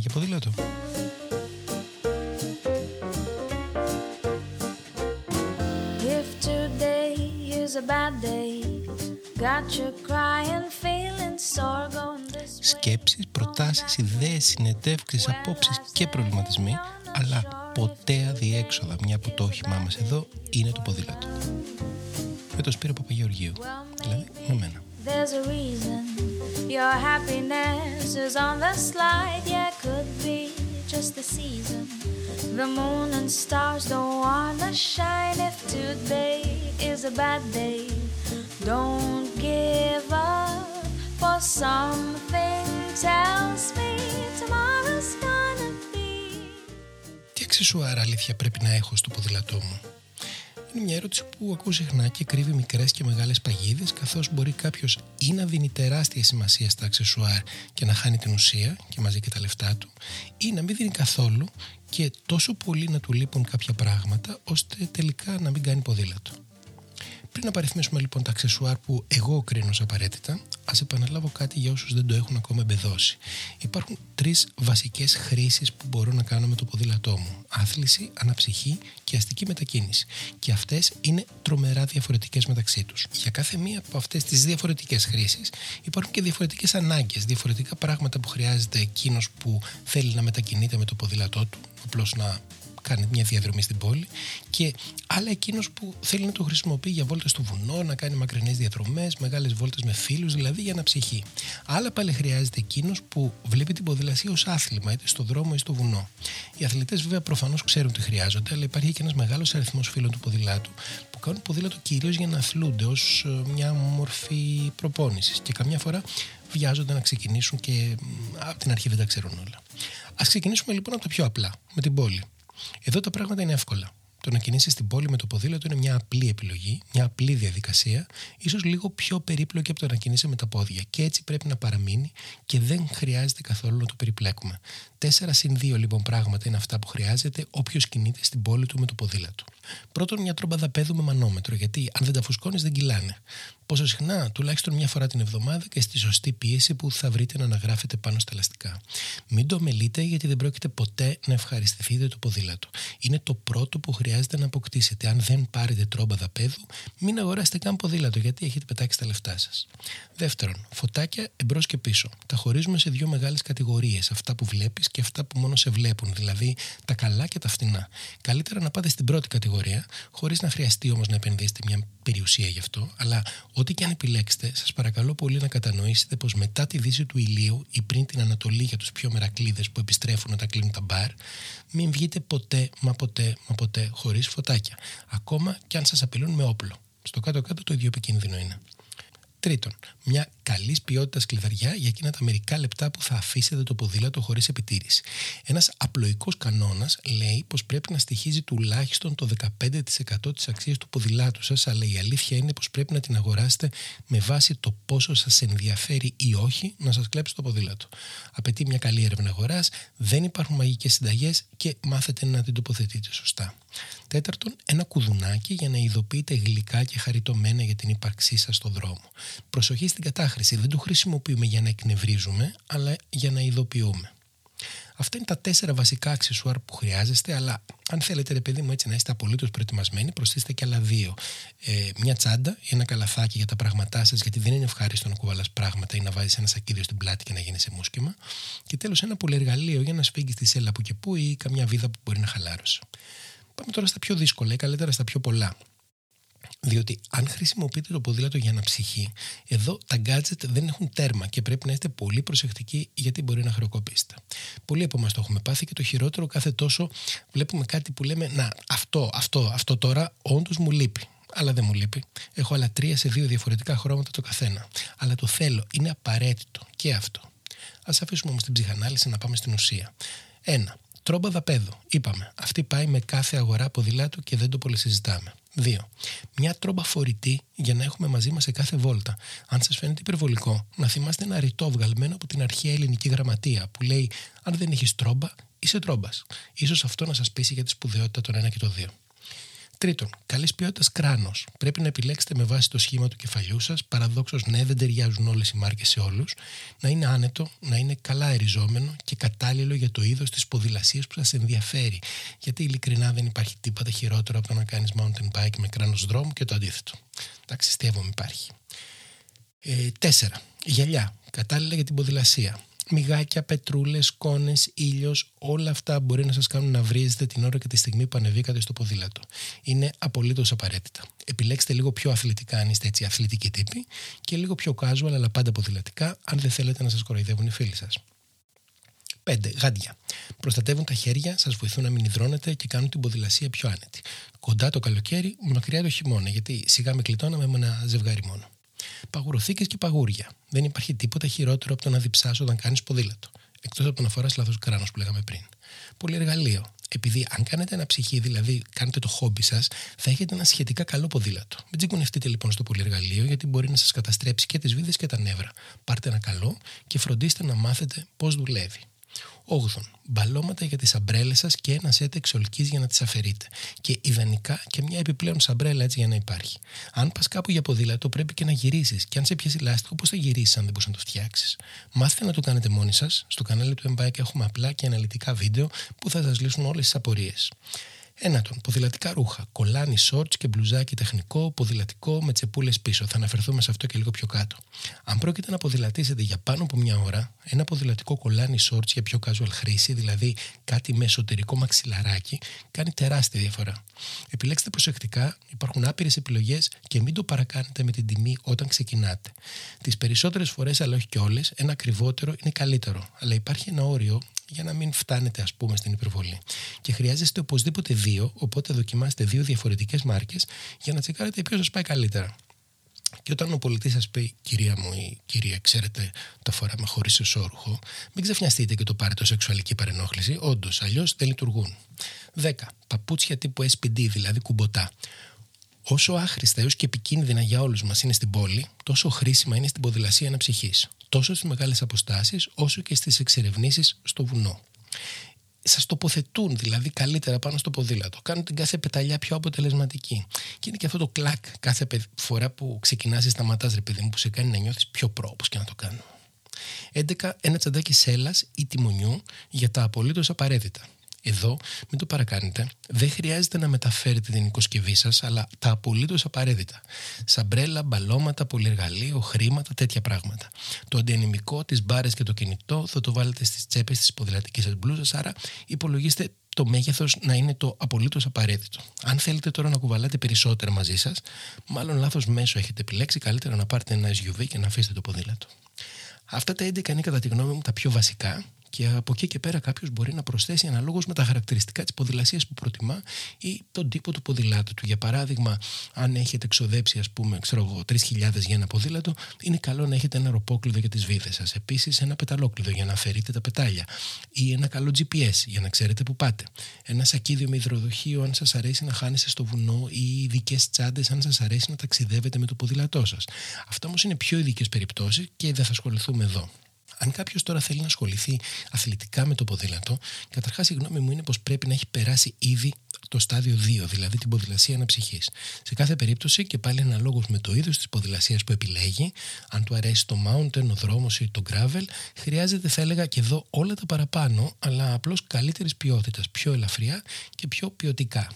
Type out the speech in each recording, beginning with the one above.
για ποδήλατο. If today is a bad day, got you crying, feeling sore going this way. Σκέψεις, προτάσεις, ιδέες, συνεντεύξεις, απόψεις και προβληματισμοί, αλλά ποτέ αδιέξοδα, μια που το όχημά μας εδώ είναι το ποδήλατο. Με το Σπύρο Παπαγεωργίου, δηλαδή με μένα. There's a reason your happiness is on the slide. Yeah, could be just the season. The moon and stars don't wanna shine. If today is a bad day, don't give up. For something tells me tomorrow's gonna be. Τι αξεσουάρ αλήθεια πρέπει να έχω στο ποδήλατό μου. Είναι μια ερώτηση που ακούω συχνά και κρύβει μικρές και μεγάλες παγίδες, καθώς μπορεί κάποιος ή να δίνει τεράστια σημασία στα αξεσουάρ και να χάνει την ουσία και μαζί και τα λεφτά του, ή να μην δίνει καθόλου και τόσο πολύ να του λείπουν κάποια πράγματα, ώστε τελικά να μην κάνει ποδήλατο. Πριν να παριθμίσουμε λοιπόν τα αξεσουάρ που εγώ κρίνω ως απαραίτητα, ας επαναλάβω κάτι για όσους δεν το έχουν ακόμα εμπεδώσει. Υπάρχουν τρεις βασικές χρήσεις που μπορώ να κάνω με το ποδήλατό μου: άθληση, αναψυχή και αστική μετακίνηση. Και αυτές είναι τρομερά διαφορετικές μεταξύ τους. Για κάθε μία από αυτές τις διαφορετικές χρήσεις υπάρχουν και διαφορετικές ανάγκες, διαφορετικά πράγματα που χρειάζεται εκείνος που θέλει να μετακινείται με το ποδήλατό του, απλώς να κάνει μια διαδρομή στην πόλη και άλλα εκείνος που θέλει να το χρησιμοποιεί για βόλτες στο βουνό, να κάνει μακρινές διαδρομές, μεγάλες βόλτες με φίλους, δηλαδή για να ψυχεί. Άλλα πάλι χρειάζεται εκείνος που βλέπει την ποδηλασία ως άθλημα, είτε στο δρόμο είτε στο βουνό. Οι αθλητές βέβαια προφανώς ξέρουν τι χρειάζονται, αλλά υπάρχει και ένας μεγάλος αριθμός φίλων του ποδηλάτου που κάνουν ποδήλατο κυρίως για να αθλούνται ως ε, μια μορφή προπόνησης και καμιά φορά βιάζονται να ξεκινήσουν και από την αρχή δεν τα ξέρουν όλα. Ας ξεκινήσουμε λοιπόν από τα πιο απλά, με την πόλη. Εδώ τα πράγματα είναι εύκολα. Το να κινήσεις στην πόλη με το ποδήλατο είναι μια απλή επιλογή, μια απλή διαδικασία, ίσως λίγο πιο περίπλοκη από το να κινείσαι με τα πόδια. Και έτσι πρέπει να παραμείνει και δεν χρειάζεται καθόλου να το περιπλέκουμε. Τέσσερα συν δύο λοιπόν πράγματα είναι αυτά που χρειάζεται όποιος κινείται στην πόλη του με το ποδήλατο. Πρώτον, μια τρόμπα δαπέδου με μανόμετρο, γιατί αν δεν τα φουσκώνεις δεν κυλάνε. Πόσο συχνά, τουλάχιστον μια φορά την εβδομάδα και στη σωστή πίεση που θα βρείτε να αναγράφετε πάνω στα ελαστικά. Μην το μελείτε γιατί δεν πρόκειται ποτέ να ευχαριστηθείτε το ποδήλατο. Είναι το πρώτο που χρειάζεται να αποκτήσετε. Αν δεν πάρετε τρόμπα δαπέδου, μην αγοράσετε καν ποδήλατο γιατί έχετε πετάξει τα λεφτά σας. Δεύτερον, φωτάκια εμπρός και πίσω. Τα χωρίζουμε σε δύο μεγάλες κατηγορίες. Αυτά που βλέπεις και αυτά που μόνο σε βλέπουν, δηλαδή τα καλά και τα φτηνά. Καλύτερα να πάτε στην πρώτη κατηγορία, χωρίς να χρειαστεί όμως να επενδύσετε μια περιουσία γι' αυτό, αλλά ό,τι και αν επιλέξετε, σας παρακαλώ πολύ να κατανοήσετε πως μετά τη δύση του ηλίου ή πριν την Ανατολή για τους πιο μερακλείδες που επιστρέφουν όταν κλείνουν τα μπαρ, μην βγείτε ποτέ, μα ποτέ, μα ποτέ χωρίς φωτάκια. Ακόμα και αν σας απειλούν με όπλο. Στο κάτω-κάτω το ίδιο επικίνδυνο είναι. Τρίτον, μια καλής ποιότητας κλειδαριά για εκείνα τα μερικά λεπτά που θα αφήσετε το ποδήλατο χωρίς επιτήρηση. Ένας απλοϊκός κανόνας λέει πως πρέπει να στοιχίζει τουλάχιστον το 15% της αξίας του ποδηλάτου σας, αλλά η αλήθεια είναι πως πρέπει να την αγοράσετε με βάση το πόσο σας ενδιαφέρει ή όχι να σας κλέψει το ποδήλατο. Απαιτεί μια καλή έρευνα αγοράς, δεν υπάρχουν μαγικές συνταγές και μάθετε να την τοποθετείτε σωστά. Τέταρτον, ένα κουδουνάκι για να ειδοποιείτε γλυκά και χαριτωμένα για την ύπαρξή σας στον δρόμο. Προσοχή στην κατάχρηση. Δεν το χρησιμοποιούμε για να εκνευρίζουμε, αλλά για να ειδοποιούμε. Αυτά είναι τα τέσσερα βασικά αξεσουάρ που χρειάζεστε, αλλά αν θέλετε, ρε παιδί μου, έτσι να είστε απολύτως προετοιμασμένοι, προσθέστε και άλλα δύο. Ε, μια τσάντα ή ένα καλαθάκι για τα πράγματά σας, γιατί δεν είναι ευχάριστο να κουβαλάς πράγματα ή να βάζεις ένα σακίδιο στην πλάτη και να γίνει σε μουσκεμα. Και τέλος, ένα πολυεργαλείο για να σφίγγεις τη σέλα που και που ή καμιά βίδα που μπορεί να χαλάρωσε. Πάμε τώρα στα πιο δύσκολα ή καλύτερα στα πιο πολλά. Διότι αν χρησιμοποιείτε το ποδήλατο για αναψυχή, εδώ τα gadget δεν έχουν τέρμα και πρέπει να είστε πολύ προσεκτικοί γιατί μπορεί να χρεοκοπήσετε. Πολλοί από εμάς το έχουμε πάθει και το χειρότερο κάθε τόσο βλέπουμε κάτι που λέμε Να, αυτό, αυτό, αυτό τώρα όντως μου λείπει. Αλλά δεν μου λείπει. Έχω άλλα τρία σε δύο διαφορετικά χρώματα το καθένα. Αλλά το θέλω. Είναι απαραίτητο και αυτό. Α αφήσουμε όμως την ψυχανάλυση να πάμε στην ουσία. Ένα. Τρόμπα δαπέδου. Είπαμε. Αυτή πάει με κάθε αγορά ποδηλάτου και δεν το πολυσυζητάμε. 2. Μια τρόμπα φορητή για να έχουμε μαζί μας σε κάθε βόλτα. Αν σας φαίνεται υπερβολικό, να θυμάστε ένα ρητό βγαλμένο από την αρχαία ελληνική γραμματεία που λέει: Αν δεν έχεις τρόμπα, είσαι τρόμπας. σω αυτό να σας πείσει για τη σπουδαιότητα των 1 και το 2. Τρίτον, καλής ποιότητας κράνος. Πρέπει να επιλέξετε με βάση το σχήμα του κεφαλιού σας. Παραδόξως, ναι, δεν ταιριάζουν όλες οι μάρκες σε όλους. Να είναι άνετο, να είναι καλά εριζόμενο και κατάλληλο για το είδος της ποδηλασίας που σας ενδιαφέρει. Γιατί ειλικρινά δεν υπάρχει τίποτα χειρότερο από το να κάνεις mountain bike με κράνος δρόμου και το αντίθετο. Εντάξει, στεύομαι υπάρχει. Ε, τέσσερα. Γυαλιά. Κατάλληλα για την ποδηλασία μυγάκια, πετρούλες, κόνες, ήλιος, όλα αυτά μπορεί να σας κάνουν να βρίζετε την ώρα και τη στιγμή που ανεβήκατε στο ποδήλατο. Είναι απολύτως απαραίτητα. Επιλέξτε λίγο πιο αθλητικά αν είστε έτσι αθλητικοί τύποι και λίγο πιο casual αλλά πάντα ποδηλατικά αν δεν θέλετε να σας κοροϊδεύουν οι φίλοι σας. 5. Γάντια. Προστατεύουν τα χέρια, σας βοηθούν να μην υδρώνετε και κάνουν την ποδηλασία πιο άνετη. Κοντά το καλοκαίρι, μακριά το χειμώνα, γιατί σιγά με κλειτώναμε με ένα ζευγάρι μόνο. Παγουροθήκες και παγούρια. Δεν υπάρχει τίποτα χειρότερο από το να διψά όταν κάνεις ποδήλατο. Εκτός από το να φοράς λάθος κράνος που λέγαμε πριν. Πολύ εργαλείο. Επειδή αν κάνετε ένα ψυχή, δηλαδή κάνετε το χόμπι σας, θα έχετε ένα σχετικά καλό ποδήλατο. Μην τσιγκουνευτείτε λοιπόν στο πολυεργαλείο, γιατί μπορεί να σας καταστρέψει και τις βίδες και τα νεύρα. Πάρτε ένα καλό και φροντίστε να μάθετε πώς δουλεύει. 8. Μπαλώματα για τις αμπρέλες σας και ένα σετ εξολική για να τις αφαιρείτε. Και ιδανικά και μια επιπλέον σαμπρέλα έτσι για να υπάρχει. Αν πας κάπου για ποδήλατο, πρέπει και να γυρίσεις. Και αν σε πιάσει λάστιχο, πώς θα γυρίσεις αν δεν μπορείς να το φτιάξεις; Μάθετε να το κάνετε μόνοι σας. Στο κανάλι του Mbike έχουμε απλά και αναλυτικά βίντεο που θα σας λύσουν όλες τις απορίες. Ένατον, ποδηλατικά ρούχα. Κολάνι, σόρτ και μπλουζάκι τεχνικό, ποδηλατικό με τσεπούλες πίσω. Θα αναφερθούμε σε αυτό και λίγο πιο κάτω. Αν πρόκειται να ποδηλατήσετε για πάνω από μια ώρα, ένα ποδηλατικό κολάνι σορτ για πιο casual χρήση, δηλαδή κάτι με εσωτερικό μαξιλαράκι, κάνει τεράστια διαφορά. Επιλέξτε προσεκτικά, υπάρχουν άπειρες επιλογές και μην το παρακάνετε με την τιμή όταν ξεκινάτε. Τις περισσότερες φορές, αλλά όχι και όλες, ένα ακριβότερο είναι καλύτερο. Αλλά υπάρχει ένα όριο για να μην φτάνετε ας πούμε στην υπερβολή. Και χρειάζεστε οπωσδήποτε δύο, οπότε δοκιμάστε δύο διαφορετικές μάρκες για να τσεκάρετε ποιος σας πάει καλύτερα. Και όταν ο πολιτής σας πει, κυρία μου ή κυρία, ξέρετε, το φοράμε χωρίς εσόρουχο, μην ξαφνιαστείτε και το πάρετε ως σεξουαλική παρενόχληση. Όντως, αλλιώς δεν λειτουργούν. 10. Παπούτσια τύπου SPD, δηλαδή κουμποτά. Όσο άχρηστα έως και επικίνδυνα για όλους μας είναι στην πόλη, τόσο χρήσιμα είναι στην ποδηλασία αναψυχής. Τόσο στις μεγάλες αποστάσεις, όσο και στις εξερευνήσεις στο βουνό. Σας τοποθετούν δηλαδή καλύτερα πάνω στο ποδήλατο. Κάνουν την κάθε πεταλιά πιο αποτελεσματική. Και είναι και αυτό το κλακ κάθε φορά που ξεκινάς ή σταματάς, ρε παιδί μου, που σε κάνει να νιώθεις πιο προ, όπως και να το κάνω. 11. Ένα τσαντάκι σέλας ή τιμονιού για τα απολύτως απαραίτητα. Εδώ, μην το παρακάνετε, δεν χρειάζεται να μεταφέρετε την οικοσκευή σας, αλλά τα απολύτως απαραίτητα. Σαμπρέλα, μπαλώματα, πολυεργαλείο, χρήματα, τέτοια πράγματα. Το αντιανημικό, τις μπάρες και το κινητό θα το βάλετε στις τσέπες της ποδηλατικής σας μπλούζας, άρα υπολογίστε το μέγεθος να είναι το απολύτως απαραίτητο. Αν θέλετε τώρα να κουβαλάτε περισσότερα μαζί σας, μάλλον λάθος μέσο έχετε επιλέξει, καλύτερα να πάρετε ένα SUV και να αφήσετε το ποδήλατο. Αυτά τα 11 είναι κατά τη γνώμη μου τα πιο βασικά και από εκεί και πέρα κάποιος μπορεί να προσθέσει αναλόγως με τα χαρακτηριστικά της ποδηλασίας που προτιμά ή τον τύπο του ποδηλάτου του. Για παράδειγμα, αν έχετε εξοδέψει, ας πούμε, ξέρω εγώ, 3.000 για ένα ποδήλατο, είναι καλό να έχετε ένα ροπόκλειδο για τις βίδες σας. Επίσης, ένα πεταλόκλειδο για να αφαιρείτε τα πετάλια. Ή ένα καλό GPS για να ξέρετε που πάτε. Ένα σακίδιο με υδροδοχείο, αν σας αρέσει να χάνεστε στο βουνό ή ειδικές τσάντες, αν σας αρέσει να ταξιδεύετε με το ποδήλατό σας. Αυτά όμως είναι πιο ειδικές περιπτώσεις και δεν θα ασχοληθούμε εδώ. Αν κάποιος τώρα θέλει να ασχοληθεί αθλητικά με το ποδήλατο, καταρχάς η γνώμη μου είναι πως πρέπει να έχει περάσει ήδη το στάδιο 2, δηλαδή την ποδηλασία αναψυχής. Σε κάθε περίπτωση και πάλι αναλόγως με το είδος της ποδηλασίας που επιλέγει, αν του αρέσει το mountain, ο δρόμος ή το gravel, χρειάζεται, θα έλεγα και εδώ όλα τα παραπάνω, αλλά απλώς καλύτερης ποιότητας, πιο ελαφριά και πιο ποιοτικά.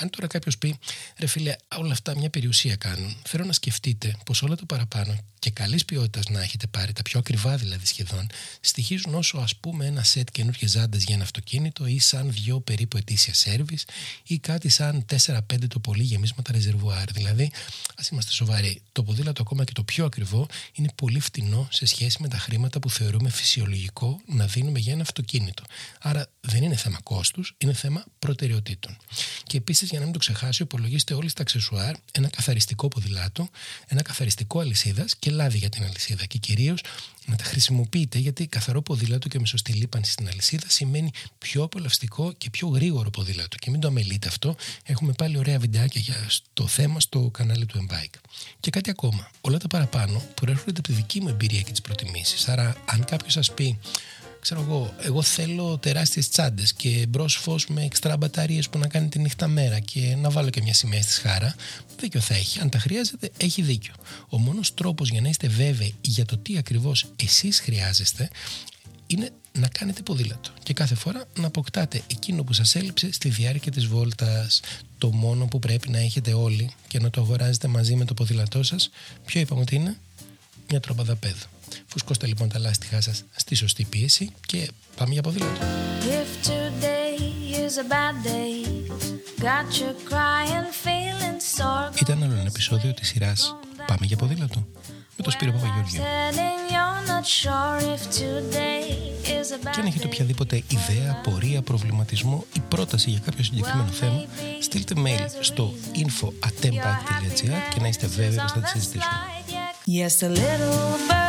Αν τώρα κάποιος πει, ρε φίλε, όλα αυτά μια περιουσία κάνουν, θέλω να σκεφτείτε πως όλα το παραπάνω και καλής ποιότητας να έχετε πάρει, τα πιο ακριβά δηλαδή σχεδόν, στοιχίζουν όσο ας πούμε ένα σετ καινούργιες ζάντες για ένα αυτοκίνητο ή σαν δυο περίπου ετήσια σερβι ή κάτι σαν 4-5 το πολύ γεμίσματα ρεζερβουάρ. Δηλαδή, ας είμαστε σοβαροί, το ποδήλατο ακόμα και το πιο ακριβό είναι πολύ φτηνό σε σχέση με τα χρήματα που θεωρούμε φυσιολογικό να δίνουμε για ένα αυτοκίνητο. Άρα δεν είναι θέμα κόστους, είναι θέμα προτεραιοτήτων. Και επίσης, για να μην το ξεχάσει, υπολογίστε όλοι στα αξεσουάρ ένα καθαριστικό ποδηλάτο, ένα καθαριστικό αλυσίδας και λάδι για την αλυσίδα. Και κυρίως να τα χρησιμοποιείτε γιατί καθαρό ποδήλατο και μεσοστή λίπανση στην αλυσίδα σημαίνει πιο απολαυστικό και πιο γρήγορο ποδήλατο. Και μην το αμελείτε αυτό. Έχουμε πάλι ωραία βιντεάκια για το θέμα στο κανάλι του Mbike. Και κάτι ακόμα. Όλα τα παραπάνω προέρχονται από τη δική μου εμπειρία και τις προτιμήσεις. Άρα, αν κάποιος σας πει ξέρω εγώ, εγώ θέλω τεράστιες τσάντες και μπρος φως με εξτρά μπαταρίες που να κάνει τη νύχτα μέρα και να βάλω και μια σημαία στη σχάρα, δίκιο θα έχει. Αν τα χρειάζεται, έχει δίκιο. Ο μόνος τρόπος για να είστε βέβαιοι για το τι ακριβώς εσείς χρειάζεστε είναι να κάνετε ποδήλατο και κάθε φορά να αποκτάτε εκείνο που σας έλειψε στη διάρκεια της βόλτας. Το μόνο που πρέπει να έχετε όλοι και να το αγοράζετε μαζί με το ποδήλατό σας, ποιο είπαμε ότι είναι; Μια τρόπα δαπέδου. Φουσκώστε λοιπόν τα λάστιχά σας στη σωστή πίεση και πάμε για ποδήλατο. Ήταν άλλο ένα επεισόδιο της σειράς Πάμε για ποδήλατο με τον Σπύρο Παπαγιώργιο. Και αν έχετε οποιαδήποτε ιδέα, πορεία, προβληματισμό ή πρόταση για κάποιο συγκεκριμένο θέμα, στείλτε mail στο info.atempak.gr και να είστε βέβαιοι ότι θα τη συζητήσουμε. Yes, a little